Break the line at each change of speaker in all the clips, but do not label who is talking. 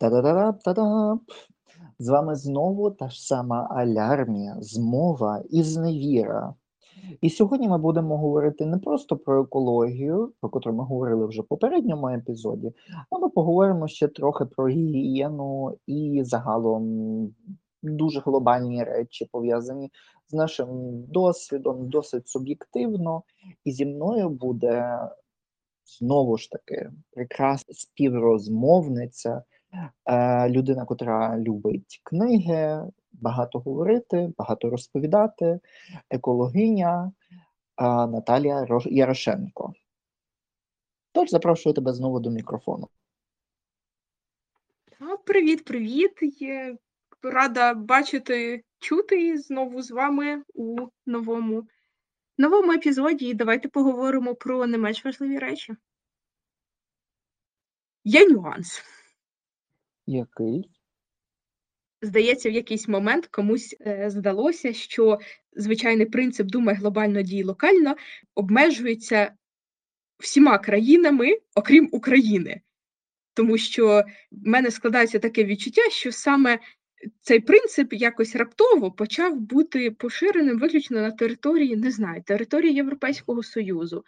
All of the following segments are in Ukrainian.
Та-да-да-да-да-да! З вами знову та ж сама Алярмія, змова і зневіра. І сьогодні ми будемо говорити не просто про екологію, про котру ми говорили вже в попередньому епізоді, а ми поговоримо ще трохи про гігієну і загалом дуже глобальні речі, пов'язані з нашим досвідом, досить суб'єктивно. І зі мною буде знову ж таки прекрасна співрозмовниця, людина, котра любить книги, багато говорити, багато розповідати, екологиня е, Наталія Ярошенко. Тож запрошую тебе знову до мікрофону.
Привіт, привіт. Я рада бачити, чути знову з вами у новому новому епізоді. Давайте поговоримо про не менш важливі речі. Є нюанс.
Який?
Здається, в якийсь момент комусь е, здалося, що звичайний принцип думай глобально дій локально обмежується всіма країнами, окрім України. Тому що в мене складається таке відчуття, що саме цей принцип якось раптово почав бути поширеним виключно на території, не знаю, території Європейського Союзу.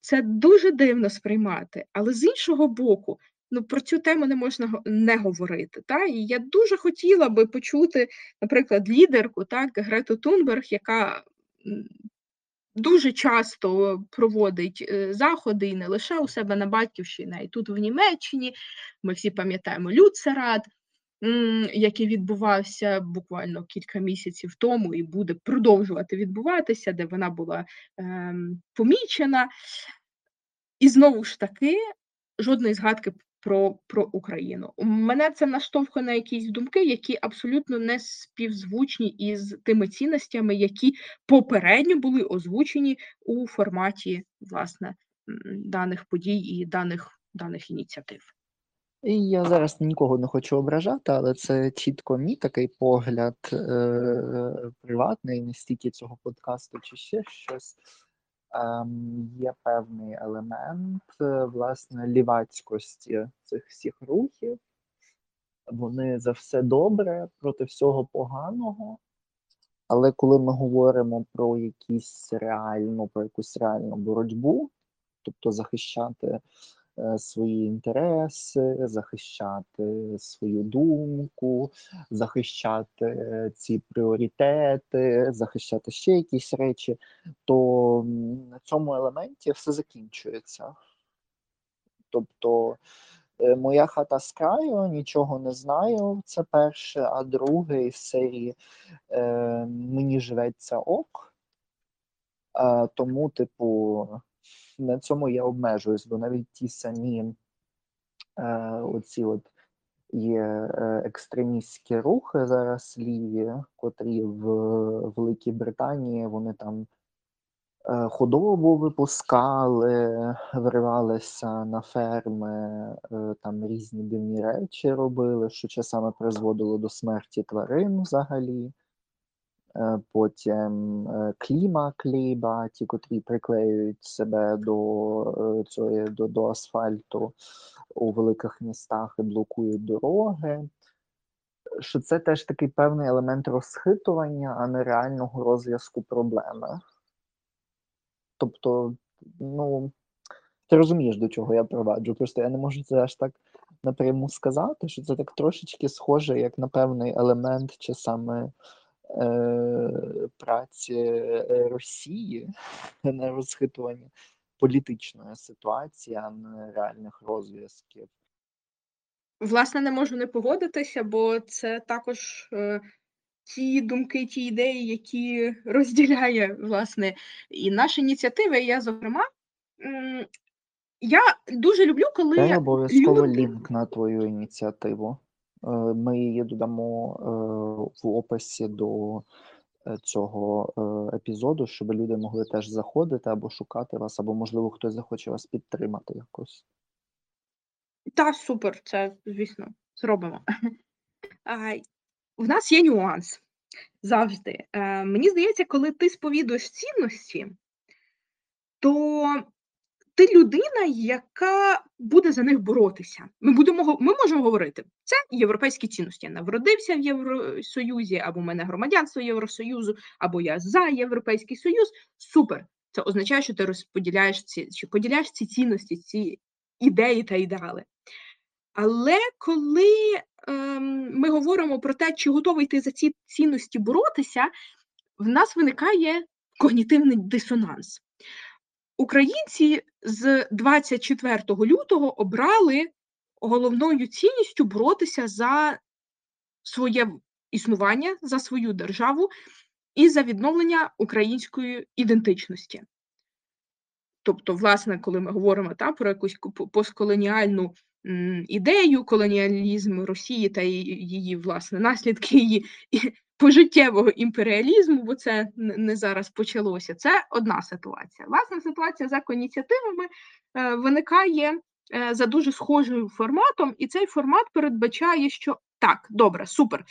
Це дуже дивно сприймати, але з іншого боку, ну про цю тему не можна не говорити. Та? І я дуже хотіла би почути, наприклад, лідерку, так, Грету Тунберг, яка дуже часто проводить е, заходи і не лише у себе на Батьківщині, а й тут в Німеччині. Ми всі пам'ятаємо Люцерат, який відбувався буквально кілька місяців тому і буде продовжувати відбуватися, де вона була е, помічена. І знову ж таки, жодної згадки про про Україну. Мене це наштовхує на якісь думки, які абсолютно не співзвучні із тими цінностями, які попередньо були озвучені у форматі власне даних подій і даних, даних ініціатив.
І я зараз нікого не хочу ображати, але це чітко мій такий погляд е- приватний, не стільки цього подкасту, чи ще щось. Ем, Є певний елемент е, власне лівацькості цих всіх рухів. Вони за все добре проти всього поганого. Але коли ми говоримо про якісь реальну, про якусь реальну боротьбу, тобто захищати свої інтереси, захищати свою думку, захищати е, ці пріоритети, захищати ще якісь речі, то на цьому елементі все закінчується. Тобто е, моя хата з краю, нічого не знаю. Це перше, а друге із серії мені живеться ок. Тому, типу, на цьому я обмежуюсь, бо навіть ті самі е, оці от є е, екстремістські рухи зараз ліві, котрі в Великій Британії вони там е, худобу випускали, вривалися на ферми, е, там різні дивні речі робили, що часами призводило до смерті тварин взагалі. Е, потім е, кліма клейба, ті, котрі приклеюють себе до е, до, до асфальту у великих містах і блокують дороги. Що це теж такий певний елемент розхитування, а не реального розв'язку проблеми. Тобто, ну, ти розумієш, до чого я проваджу. Просто я не можу це аж так напряму сказати, що це так трошечки схоже, як на певний елемент, чи саме праці е, Росії на розхитування політичної ситуації, а не реальних розв'язків.
Власне, не можу не погодитися, бо це також е, ті думки, ті ідеї, які розділяє власне і наша ініціатива. І я, зокрема, я дуже люблю, коли
Я обов'язково люди... лінк на твою ініціативу. Е, ми її додамо е, в описі до е, цього епізоду, щоб люди могли теж заходити або шукати вас, або, можливо, хтось захоче вас підтримати якось.
Так, супер, це, звісно, зробимо. В нас є нюанс завжди. Мені здається, коли ти сповідуєш цінності, то ти людина, яка буде за них боротися. Ми будемо ми можемо говорити, це європейські цінності. Я народився в Євросоюзі, або в мене громадянство Євросоюзу, або я за Європейський Союз. Супер. Це означає, що ти розподіляєш ці, чи поділяєш ці цінності, ці ідеї та ідеали. Але коли ем, ми говоримо про те, чи готовий ти за ці цінності боротися, в нас виникає когнітивний дисонанс. Українці з 24 лютого обрали головною цінністю боротися за своє існування, за свою державу і за відновлення української ідентичності. Тобто, власне, коли ми говоримо та, про якусь постколоніальну ідею, колоніалізм Росії та її, власне наслідки її пожиттєвого імперіалізму, бо це не зараз почалося. Це одна ситуація. Власне, ситуація за ініціативами е, виникає е, за дуже схожим форматом, і цей формат передбачає, що так, добре, супер.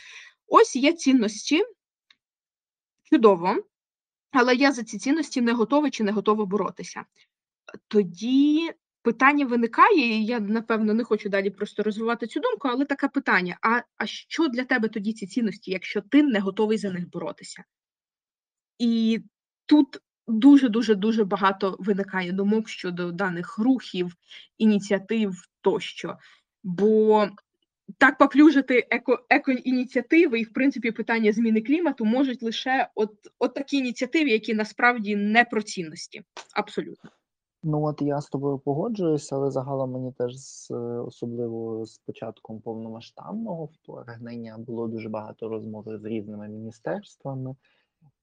Ось є цінності, чудово, але я за ці цінності не готова чи не готова боротися. Тоді питання виникає, і я напевно не хочу далі просто розвивати цю думку, але таке питання: а, а що для тебе тоді ці цінності, якщо ти не готовий за них боротися? І тут дуже дуже дуже багато виникає думок щодо даних рухів, ініціатив тощо. Бо так поплюжити еко, екоініціативи і, в принципі, питання зміни клімату можуть лише от, от такі ініціативи, які насправді не про цінності. Абсолютно.
Ну от я з тобою погоджуюся, але загалом мені теж з, особливо з початком повномасштабного вторгнення було дуже багато розмов з різними міністерствами,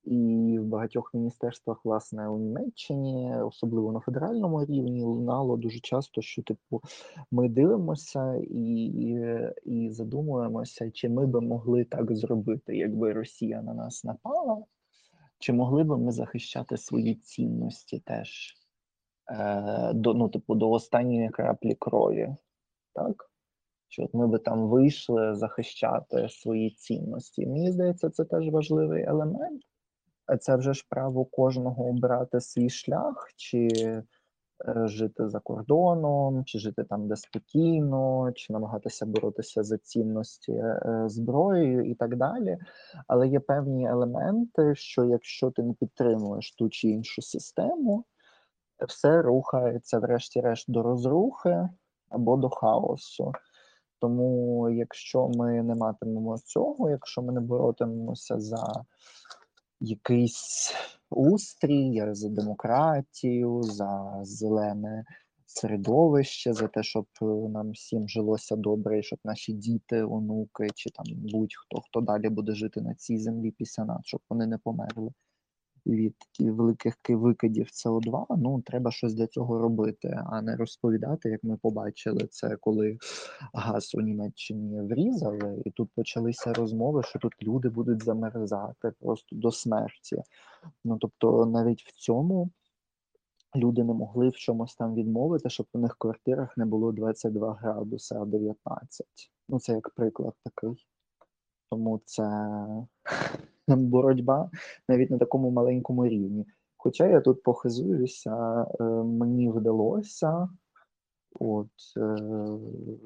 і в багатьох міністерствах, власне, у Німеччині, особливо на федеральному рівні, лунало дуже часто, що типу ми дивимося і, і задумуємося, чи ми би могли так зробити, якби Росія на нас напала, чи могли би ми захищати свої цінності теж е, до, ну, типу, до останньої краплі крові, так? Що от ми би там вийшли захищати свої цінності. Мені здається, це теж важливий елемент. Це вже ж право кожного обрати свій шлях, чи е, жити за кордоном, чи жити там, де спокійно, чи намагатися боротися за цінності е, зброєю і так далі. Але є певні елементи, що якщо ти не підтримуєш ту чи іншу систему, все рухається, врешті-решт, до розрухи або до хаосу. Тому, якщо ми не матимемо цього, якщо ми не боротимемося за якийсь устрій, за демократію, за зелене середовище, за те, щоб е, нам всім жилося добре, і щоб наші діти, онуки, чи там будь-хто, хто далі буде жити на цій землі після нас, щоб вони не померли від великих ки- викидів СО2, ну треба щось для цього робити, а не розповідати, як ми побачили це, коли газ у Німеччині врізали, і тут почалися розмови, що тут люди будуть замерзати просто до смерті. Ну тобто, навіть в цьому люди не могли в чомусь там відмовити, щоб у них в квартирах не було 22 градуси, а 19. Ну це як приклад такий. Тому це боротьба навіть на такому маленькому рівні. Хоча я тут похизуюся, е, мені вдалося от, е,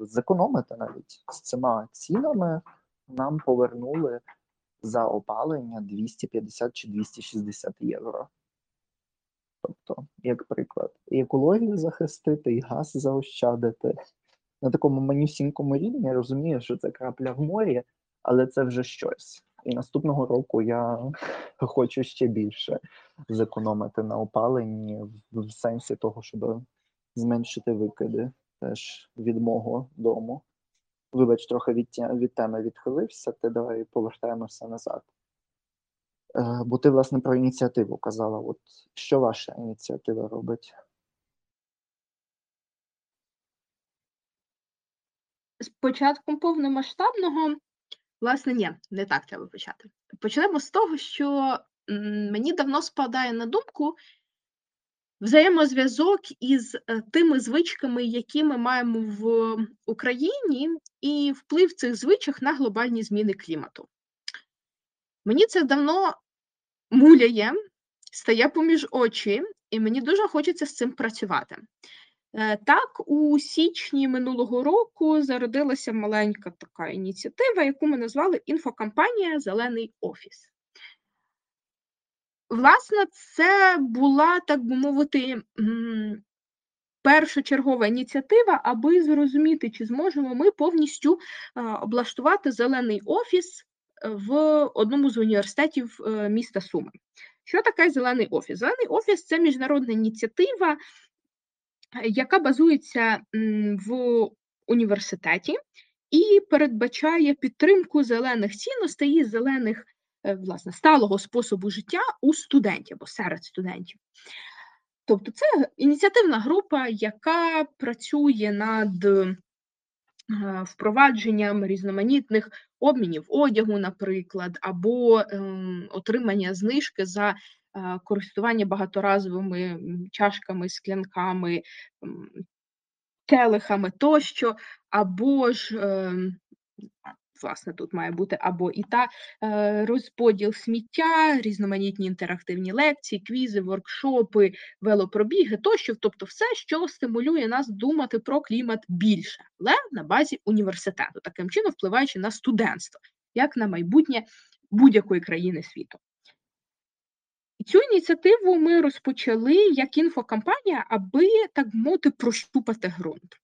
зекономити навіть з цими цінами, нам повернули за опалення 250 чи 260 євро. Тобто, як приклад, і екологію захистити, і газ заощадити. На такому манюсінькому рівні я розумію, що це крапля в морі, але це вже щось. І наступного року я хочу ще більше зекономити на опаленні в, сенсі того, щоб зменшити викиди теж від мого дому. Вибач, трохи від, від теми відхилився, ти давай повертаємося назад. Е, бо ти, власне, про ініціативу казала. От що ваша ініціатива робить?
З початком повномасштабного, власне, ні, не так треба почати. Почнемо з того, що мені давно спадає на думку взаємозв'язок із е, тими звичками, які ми маємо в Україні, і вплив цих звичок на глобальні зміни клімату. Мені це давно муляє, стає поміж очі, і мені дуже хочеться з цим працювати. Е, так, у січні минулого року зародилася маленька така ініціатива, яку ми назвали інфокампанія Зелений офіс. Власне, це була, так би мовити, першочергова ініціатива, аби зрозуміти, чи зможемо ми повністю облаштувати зелений офіс е, в одному з університетів е, міста Суми. Що таке зелений офіс? Зелений офіс це міжнародна ініціатива, яка базується в університеті і передбачає підтримку зелених цінностей і зелених е, власне сталого способу життя у студентів або серед студентів. Тобто, це ініціативна група, яка працює над е, впровадженням різноманітних обмінів одягу, наприклад, або ем, отримання знижки за користування багаторазовими чашками, склянками, келихами тощо, або ж, ем, власне, тут має бути або і та е, розподіл сміття, різноманітні інтерактивні лекції, квізи, воркшопи, велопробіги тощо, тобто все, що стимулює нас думати про клімат більше, але на базі університету, таким чином впливаючи на студентство, як на майбутнє будь-якої країни світу. Цю ініціативу ми розпочали як інфокампанія, аби так мовити прощупати ґрунт.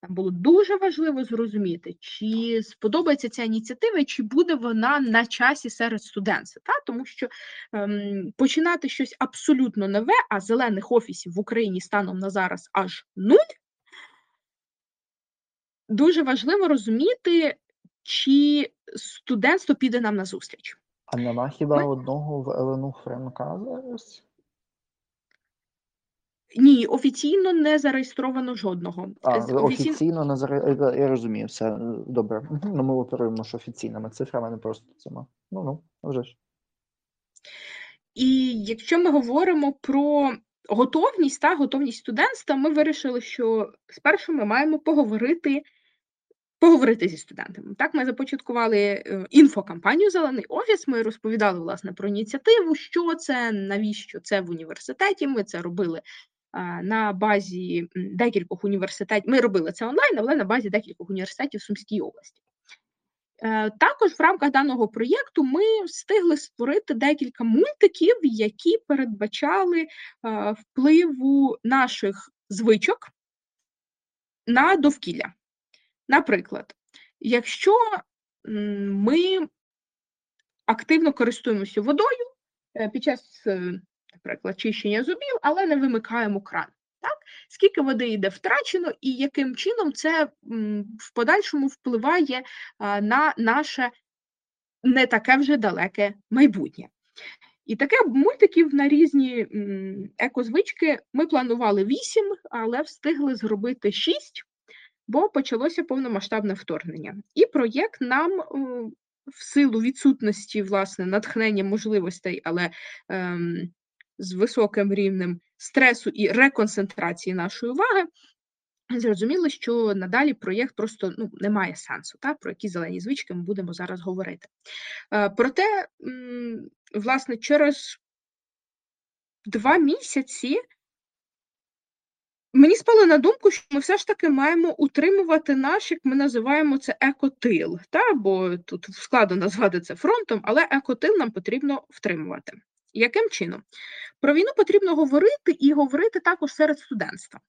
Там було дуже важливо зрозуміти, чи сподобається ця ініціатива, чи буде вона на часі серед студентів. Та? Тому що ем, починати щось абсолютно нове, а зелених офісів в Україні станом на зараз аж нуль. Дуже важливо розуміти, чи студентство піде нам на зустріч.
А нема хіба одного в ЛНУ Френка зараз?
Ні, офіційно не зареєстровано жодного.
А, Офіційно, офіційно не зареєстровано, я розумію, все добре. Ну, Ми оперуємо ж офіційними цифрами, не просто цими. Ну, ну, вже ж.
І якщо ми говоримо про готовність та готовність студентства, ми вирішили, що спершу ми маємо поговорити поговорити зі студентами. Так, ми започаткували е, інфокампанію Зелений офіс. Ми розповідали власне про ініціативу, що це, навіщо це в університеті. Ми це робили на базі декількох університетів. Ми робили це онлайн, але на базі декількох університетів в Сумській області. Е, також в рамках даного проєкту ми встигли створити декілька мультиків, які передбачали е, впливу наших звичок на довкілля. Наприклад, якщо ми активно користуємося водою е, під час, е, наприклад, чищення зубів, але не вимикаємо кран. Так? Скільки води йде втрачено, і яким чином це в подальшому впливає на наше не таке вже далеке майбутнє. І таке мультиків на різні екозвички ми планували вісім, але встигли зробити шість бо почалося повномасштабне вторгнення. І проєкт нам в силу відсутності власне натхнення можливостей, але ем, з високим рівнем стресу і реконцентрації нашої уваги. Зрозуміло, що надалі проєкт просто ну, не має сенсу, так? про які зелені звички ми будемо зараз говорити. Е, проте, власне, через два місяці Мені спало на думку, що ми все ж таки маємо утримувати наш, як ми називаємо це екотил, та? бо тут складно назвати це фронтом, але екотил нам потрібно втримувати. Яким чином? Про війну потрібно говорити і говорити також серед студентства.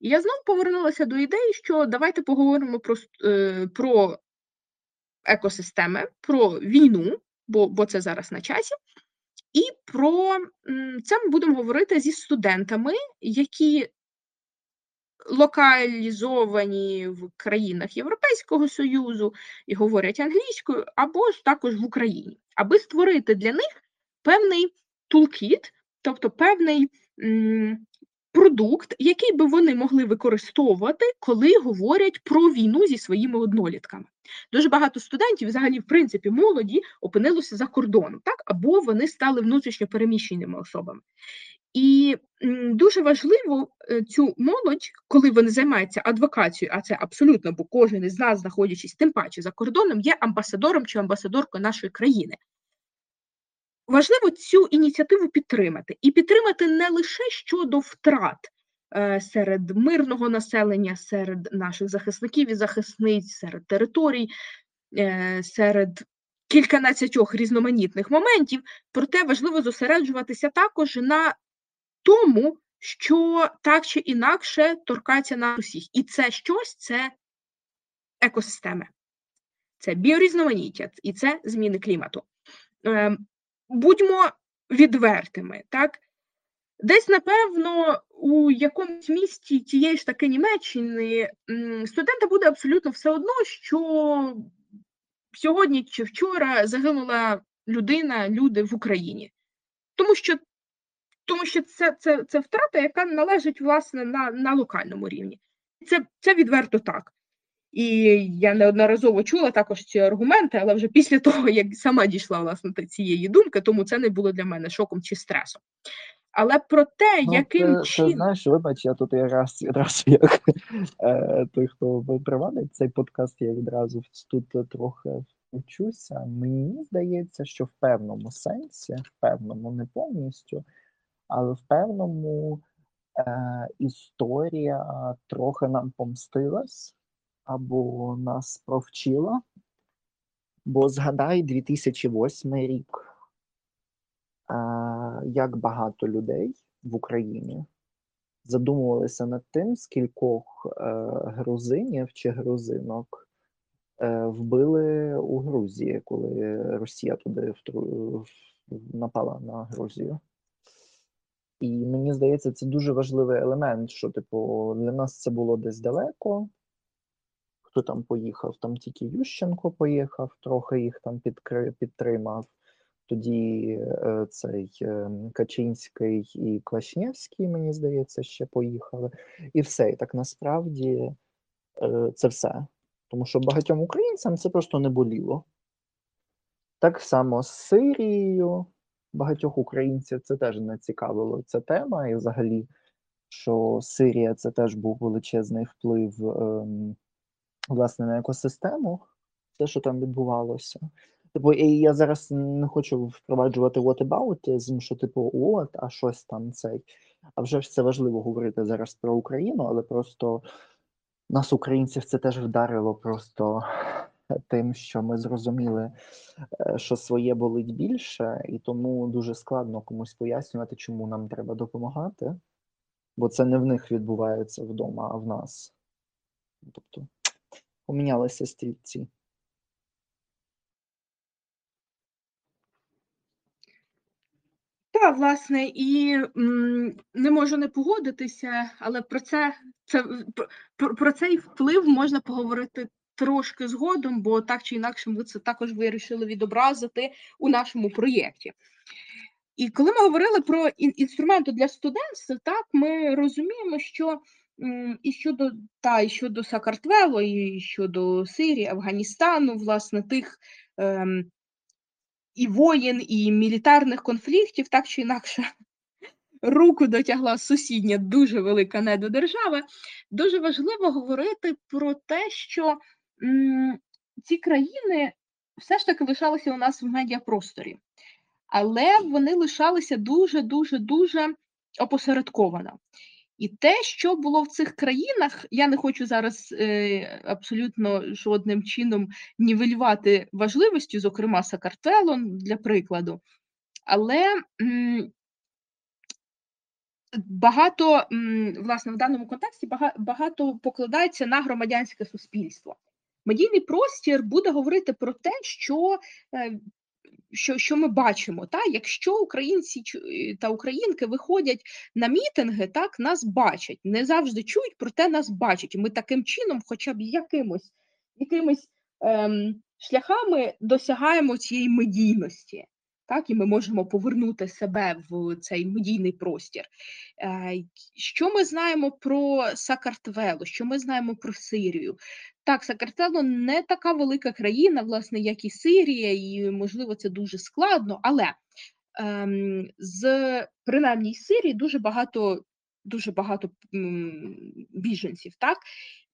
Я знову повернулася до ідеї, що давайте поговоримо про е, про екосистеми, про війну, бо, бо це зараз на часі. І про це ми будемо говорити зі студентами, які локалізовані в країнах Європейського Союзу і говорять англійською, або ж також в Україні, аби створити для них певний тулкіт, тобто певний м, продукт, який би вони могли використовувати, коли говорять про війну зі своїми однолітками. Дуже багато студентів, взагалі, в принципі, молоді опинилося за кордоном, так або вони стали внутрішньо переміщеними особами. І дуже важливо е, цю молодь, коли вони займаються адвокацією, а це абсолютно, бо кожен із нас, знаходячись тим паче за кордоном, є амбасадором чи амбасадоркою нашої країни. важливо цю ініціативу підтримати і підтримати не лише щодо втрат е, серед мирного населення, серед наших захисників і захисниць, серед територій, е, серед кільканадцятьох різноманітних моментів, проте важливо зосереджуватися також на тому, що так чи інакше торкається нас усіх. І це щось це екосистеми, це біорізноманіття і це зміни клімату. Е, Будьмо відвертими, так? Десь, напевно, у якомусь місті тієї ж таки Німеччини студента буде абсолютно все одно, що сьогодні чи вчора загинула людина, люди в Україні. Тому що тому що це це, це втрата, яка належить власне на на локальному рівні. Це, Це відверто так. І я неодноразово чула також ці аргументи, але вже після того, як сама дійшла власне до цієї думки, тому це не було для мене шоком чи стресом. Але про те,
ну,
яким
ти,
чином...
Ти знаєш, вибач, я тут якраз відразу як е, той, хто проводить цей подкаст, я відразу тут трохи вчуся. Мені здається, що в певному сенсі, в певному, не повністю, але в певному е, історія трохи нам помстилась або нас провчила. Бо згадай 2008 рік, е, як багато людей в Україні задумувалися над тим, скількох е, грузинів чи грузинок е, вбили у Грузії, коли Росія туди напала на Грузію. І мені здається, це дуже важливий елемент, що, типу, для нас це було десь далеко. Хто там поїхав? Там тільки Ющенко поїхав, трохи їх там підкри... підтримав. Тоді е, цей е, Качинський і Квашнєвський, мені здається, ще поїхали. І все. І так насправді е, це все. Тому що багатьом українцям це просто не боліло. Так само з Сирією багатьох українців це теж не цікавило ця тема, і взагалі, що Сирія це теж був величезний вплив ем, власне на екосистему, все, що там відбувалося. Типу, і я зараз не хочу впроваджувати whataboutism, що типу, от, а щось там цей. А вже ж це важливо говорити зараз про Україну, але просто нас, українців, це теж вдарило просто тим, що ми зрозуміли, е, що своє болить більше, і тому дуже складно комусь пояснювати, чому нам треба допомагати, бо це не в них відбувається вдома, а в нас. Тобто помінялися стільці.
Так, власне, і м, не можу не погодитися, але про це це про, про цей вплив можна поговорити трошки згодом, бо так чи інакше ми це також вирішили відобразити у нашому проєкті. І коли ми говорили про інструменти для студентства, так ми розуміємо, що і щодо та і щодо Сакартвело, і щодо Сирії, Афганістану, власне, тих ем, і воєн, і мілітарних конфліктів, так чи інакше. Руку дотягла сусідня дуже велика недодержава. Дуже важливо говорити про те, що ці країни все ж таки лишалися у нас в медіапросторі, але вони лишалися дуже дуже дуже опосередковано. І те, що було в цих країнах, я не хочу зараз е, абсолютно жодним чином нівелювати важливості, зокрема Сакартвелом, для прикладу, але м, багато, м, власне, в даному контексті багато покладається на громадянське суспільство. Медійний простір буде говорити про те, що е, що що ми бачимо, та? Якщо українці е, та українки виходять на мітинги, так нас бачать, не завжди чують, проте нас бачать. І ми таким чином, хоча б якимось якимись ем, шляхами досягаємо цієї медійності так і ми можемо повернути себе в цей медійний простір. Е, що ми знаємо про Сакартвело? Що ми знаємо про Сирію? Так, Сакартвело не така велика країна, власне, як і Сирія, і можливо це дуже складно, але ем, з принаймні Сирії дуже багато дуже багато біженців, так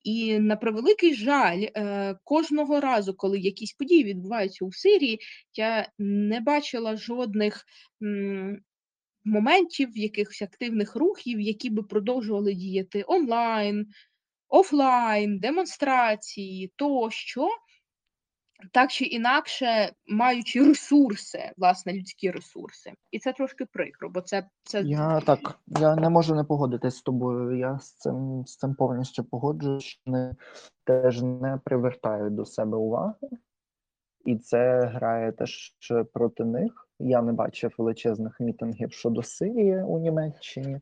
І на превеликий жаль, е, кожного разу, коли якісь події відбуваються у Сирії, я не бачила жодних моментів, якихось активних рухів, які би продовжували діяти онлайн, офлайн, демонстрації тощо, так чи інакше, маючи ресурси, власне, людські ресурси. І це трошки прикро, бо це, це
Я так, я не можу не погодитись з тобою. Я з цим з цим повністю погоджуюсь, вони теж не привертають до себе уваги, і це грає теж проти них. Я не бачив величезних мітингів щодо Сирії у Німеччині,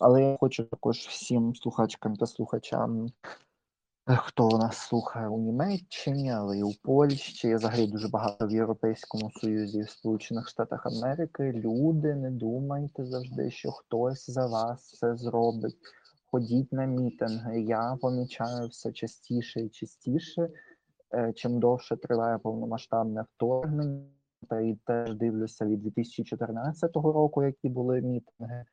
але я хочу також всім слухачкам та слухачам, е, хто нас слухає у Німеччині, але і у Польщі, і взагалі дуже багато в Європейському Союзі і в Сполучених Штатах Америки. Люди, не думайте завжди, що хтось за вас це зробить. Ходіть на мітинги. Я помічаю все частіше і частіше, е, чим довше триває повномасштабне вторгнення. Та і теж дивлюся від 2014 року, які були мітинги.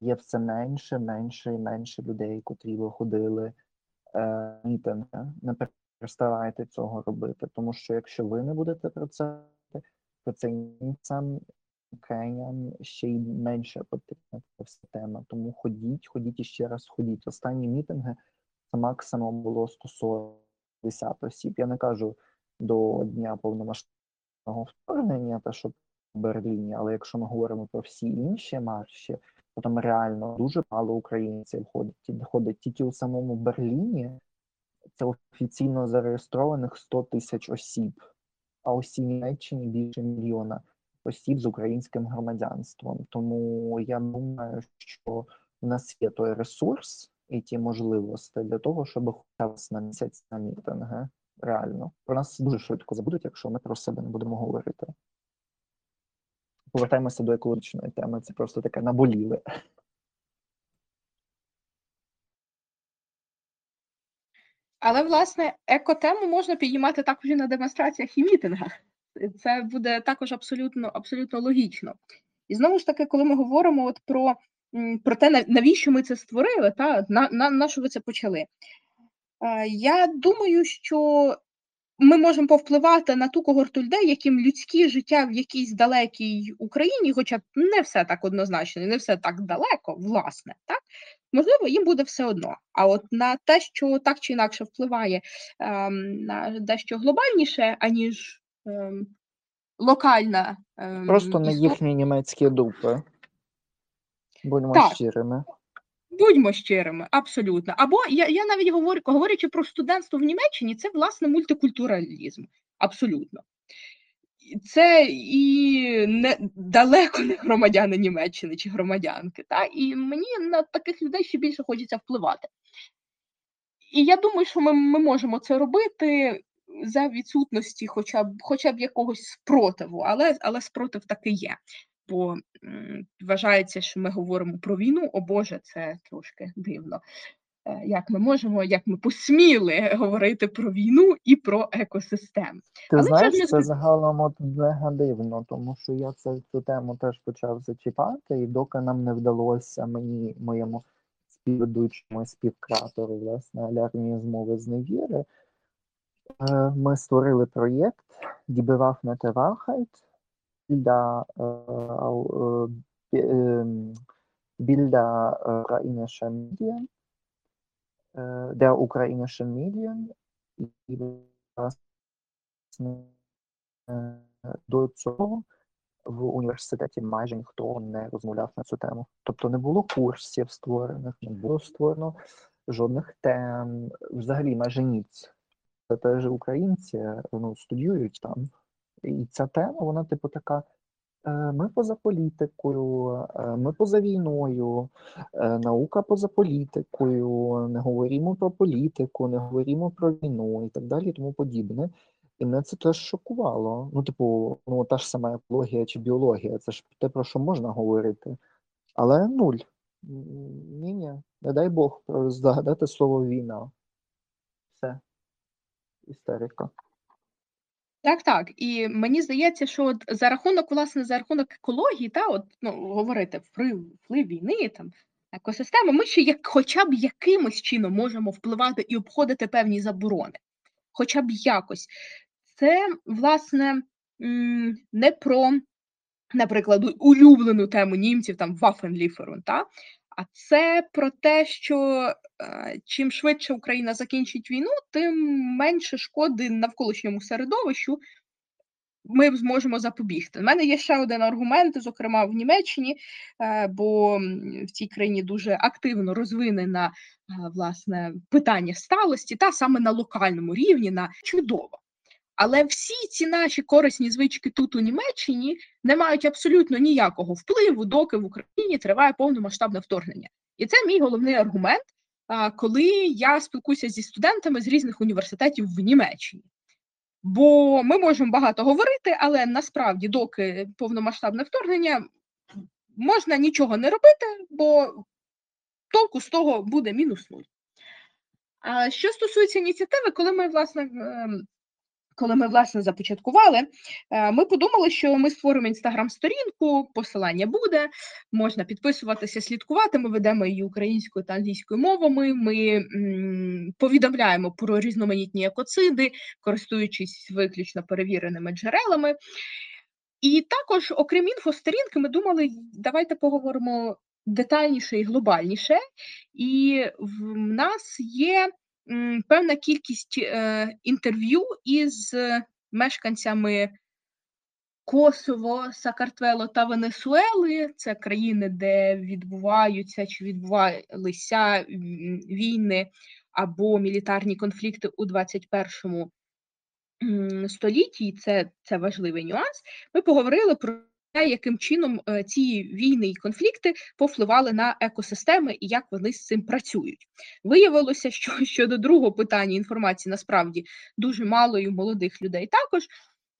Є все менше, менше і менше людей, котрі виходили мітинги. Не переставайте цього робити, тому що якщо ви не будете про це, робити, це німцям, українцям ще й менше потрібна вся тема. Тому ходіть, ходіть і ще раз ходіть. Останні мітинги це максимум було 140 осіб. Я не кажу до дня повномасштабного вторгнення, та що в Берліні, але якщо ми говоримо про всі інші марші, там реально дуже мало українців ходить. Ходить тільки у самому Берліні. Це офіційно зареєстрованих 100 тисяч осіб, а ось у Німеччині більше мільйона осіб з українським громадянством. Тому я думаю, що в нас є той ресурс і ті можливості для того, щоб б на місяць на мітинги. Реально, про нас дуже швидко забудуть, якщо ми про себе не будемо говорити. Повертаємося до екологічної теми. Це просто таке наболіле.
Але, власне, екотему можна підіймати також і на демонстраціях і мітингах. Це буде також абсолютно, абсолютно логічно. І знову ж таки, коли ми говоримо от про, про те, навіщо ми це створили, та на, на, на що ви це почали? Е, Я думаю, що ми можемо повпливати на ту когорту людей, яким людське життя в якійсь далекій Україні, хоча не все так однозначно, не все так далеко, власне, так можливо, їм буде все одно. А от на те, що так чи інакше впливає ем, на дещо глобальніше, аніж ем, локальна ем,
Просто
історія.
їхні німецькі дупи. Будьмо
Так.
щирими.
Будьмо щирими, абсолютно. Або я, я навіть говорю, говорячи про студентство в Німеччині, це власне мультикультуралізм. Абсолютно. Це і не далеко не громадяни Німеччини чи громадянки. Та? І мені на таких людей ще більше хочеться впливати. І я думаю, що ми, ми можемо це робити за відсутності хоча б, хоча б якогось спротиву, але, але спротив таки є. Бо вважається, що ми говоримо про війну, о Боже, це трошки дивно. Е, Як ми можемо, як ми посміли говорити про війну і про екосистеми.
Ти
Але
знаєш,
не
це загалом от негативно, тому що я це, цю тему теж почав зачіпати, і доки нам не вдалося мені, моєму співведучому і співкреатору, власне, алярмії змови з невіри, е, ми створили проєкт Die Bewaffnete Wahrheit Bilder, е, е, бі- ем, Bilder äh, ukrainischer Medien, äh, der ukrainischen Medien, е, до цього в університеті майже ніхто не розмовляв на цю тему. Тобто не було курсів створених, не було створено жодних тем, взагалі майже ніц. Це теж українці ну, студіюють там. І ця тема, вона, типу, така. е, Ми поза політикою, е, ми поза війною, е, наука поза політикою, не говоримо про політику, не говоримо про війну і так далі, і тому подібне. І мене це теж шокувало. Ну, типу, ну та ж сама екологія чи біологія, це ж те, про що можна говорити. Але нуль. Ні, ні, не дай Бог згадати слово війна. Все. Істерика.
Так, так. І мені здається, що от за рахунок, власне, за рахунок екології, та, от, ну, говорити вплив, вплив війни, там, екосистеми, ми ще як, хоча б якимось чином можемо впливати і обходити певні заборони. Хоча б якось. Це, власне, не про, наприклад, улюблену тему німців там Waffenlieferung, та? А це про те, що е, чим швидше Україна закінчить війну, тим менше шкоди навколишньому середовищу ми зможемо запобігти. У мене є ще один аргумент, зокрема в Німеччині, е, бо в цій країні дуже активно розвинена е, власне питання сталості, та саме на локальному рівні, на чудово. Але всі ці наші корисні звички тут у Німеччині не мають абсолютно ніякого впливу, доки в Україні триває повномасштабне вторгнення. І це мій головний аргумент, коли я спілкуюся зі студентами з різних університетів в Німеччині. Бо ми можемо багато говорити, але насправді, доки повномасштабне вторгнення, можна нічого не робити, бо толку з того буде мінус нуль. Що стосується ініціативи, коли ми власне коли ми власне започаткували, е, ми подумали, що ми створимо інстаграм-сторінку, посилання буде, можна підписуватися, слідкувати. Ми ведемо її українською та англійською мовами. Ми повідомляємо про різноманітні екоциди, користуючись виключно перевіреними джерелами. І також, окрім інфосторінки, ми думали, давайте поговоримо детальніше і глобальніше. І в нас є певна кількість е, інтерв'ю із мешканцями Косово, Сакартвело та Венесуели. Це країни, де відбуваються чи відбувалися війни або мілітарні конфлікти у 21 столітті, це, це важливий нюанс. Ми поговорили про яким чином е, ці війни і конфлікти повпливали на екосистеми і як вони з цим працюють. Виявилося, що щодо другого питання інформації насправді дуже мало і молодих людей також.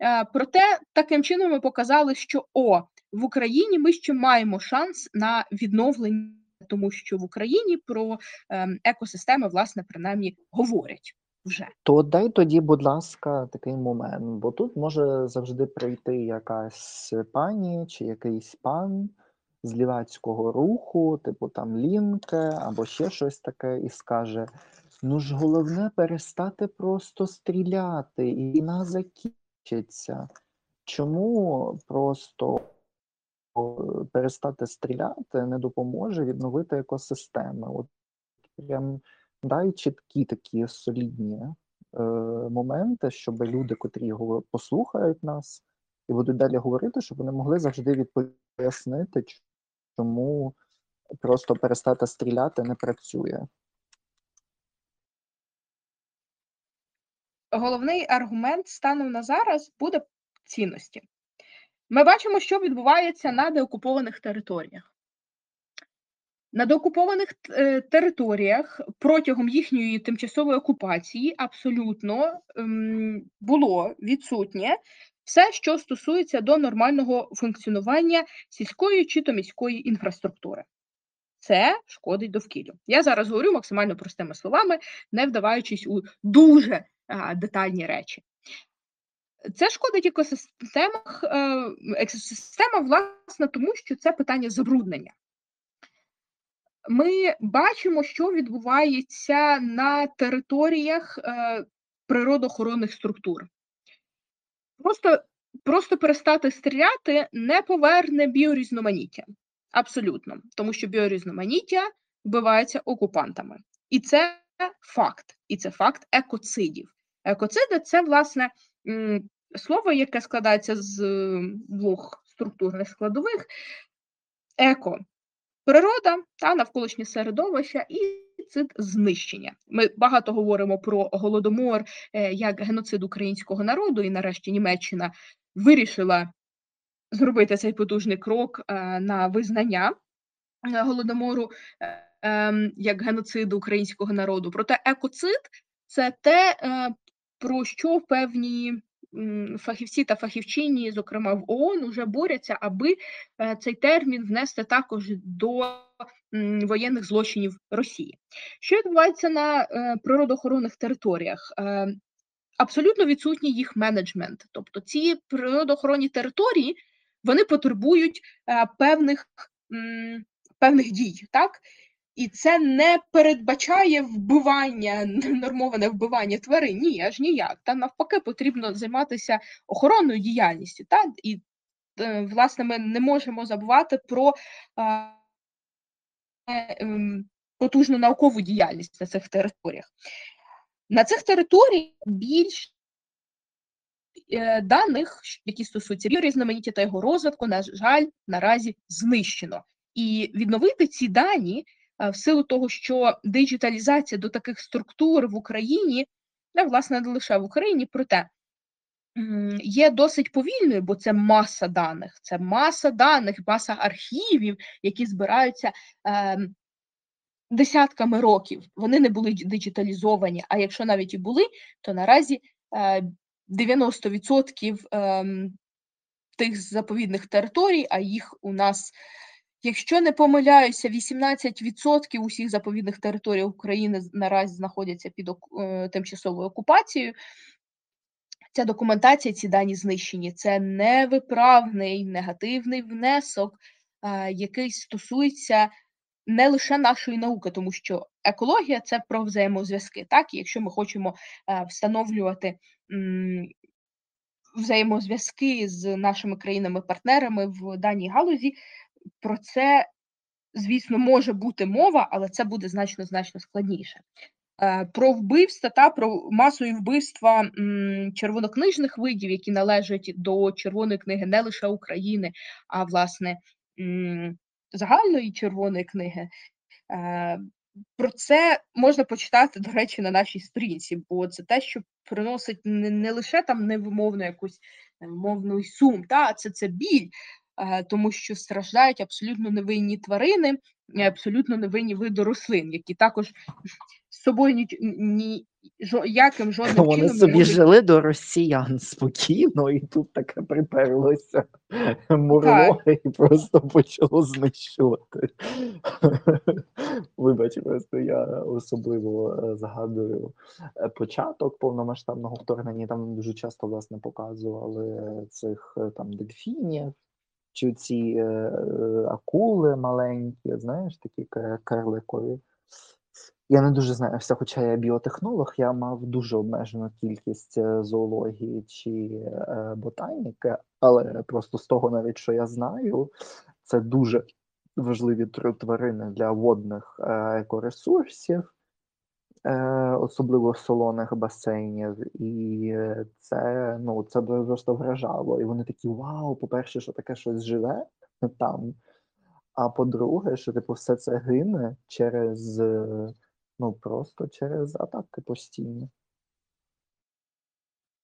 Е, проте таким чином ми показали, що о в Україні ми ще маємо шанс на відновлення, тому що в Україні про ем, екосистеми власне принаймні говорять вже.
То дай тоді, будь ласка, такий момент, бо тут може завжди прийти якась пані чи якийсь пан з лівацького руху, типу там лінке або ще щось таке, і скаже: ну ж головне перестати просто стріляти, і війна закінчиться. Чому просто перестати стріляти не допоможе відновити екосистеми? От прям дай чіткі такі солідні е, моменти, щоб люди, котрі його послухають нас і будуть далі говорити, щоб вони могли завжди відпояснити, чому просто перестати стріляти не працює.
Головний аргумент станом на зараз буде цінності. Ми бачимо, що відбувається на деокупованих територіях. На деокупованих е, територіях протягом їхньої тимчасової окупації абсолютно ем, було відсутнє все, що стосується до нормального функціонування сільської чи то міської інфраструктури. Це шкодить довкіллю. Я зараз говорю максимально простими словами, не вдаваючись у дуже а, детальні речі. Це шкодить екосистемах, е, екосистема, власне, тому що це питання забруднення ми бачимо, що відбувається на територіях е, природоохоронних структур. Просто просто перестати стріляти не поверне біорізноманіття. Абсолютно, тому що біорізноманіття вбивається окупантами. І це факт, і це факт екоцидів. Екоциди це, власне, слово, яке складається з двох структурних складових: еко природа та навколишнє середовище і цид знищення. Ми багато говоримо про голодомор е, як геноцид українського народу, і нарешті Німеччина вирішила зробити цей потужний крок е, на визнання е, голодомору ем, як геноциду українського народу. Проте екоцид це те, про що певні фахівці та фахівчині, зокрема в ООН, вже борються, аби е, цей термін внести також до воєнних злочинів Росії. Що відбувається на е, природоохоронних територіях? Е, абсолютно відсутній їх менеджмент, тобто ці природоохоронні території вони потребують певних певних дій, так? І це не передбачає вбивання, нормоване вбивання тварин. Ні, аж ніяк. Там навпаки потрібно займатися охоронною діяльністю. Так? І, е, власне, ми не можемо забувати про е, ем, потужну наукову діяльність на цих територіях. На цих територіях більш е, даних, які стосуються біорізноманіття та його розвитку, на жаль, наразі знищено. І відновити ці дані в силу того, що диджиталізація до таких структур в Україні, не власне не лише в Україні, проте є досить повільною, бо це маса даних, це маса даних, маса архівів, які збираються. ем, Десятками років вони не були диджиталізовані. А якщо навіть і були, то наразі е, 90% ем, тих заповідних територій, а їх у нас, якщо не помиляюся, 18% усіх заповідних територій України наразі знаходяться під е, тимчасовою окупацією. Ця документація, ці дані знищені. Це невиправний негативний внесок, е, який стосується не лише нашої науки, тому що екологія це про взаємозв'язки. Так, і якщо ми хочемо е, встановлювати взаємозв'язки з нашими країнами-партнерами в даній галузі, про це, звісно, може бути мова, але це буде значно значно складніше. Е, Про вбивства та про масові вбивства червонокнижних видів, які належать до Червоної книги не лише України, а власне загальної червоної книги. Е, Про це можна почитати, до речі, на нашій сторінці, бо це те, що приносить не, лише там невимовну якусь мовний сум, та, це, це біль, тому що страждають абсолютно невинні тварини, абсолютно невинні види рослин, які також з собою ні, ні яким жодним
Вони
чином не
собі
можуть
жили до росіян спокійно, і тут таке приперлося мурло і просто почало знищувати. Вибач, просто я особливо е, згадую е, початок повномасштабного вторгнення. Там дуже часто власне показували цих е, там дельфінів. Чи ці е, акули маленькі, знаєш, такі карликові. Я не дуже знаю все, хоча я біотехнолог, я мав дуже обмежену кількість е, зоології чи е, ботаніки, але просто з того, навіть що я знаю, це дуже важливі тварини для водних е, екоресурсів, е, особливо солоних басейнів. І це ну це просто вражало. І вони такі: вау, по-перше, що таке щось живе там. А по-друге, що типу все це гине через ну просто через атаки постійні.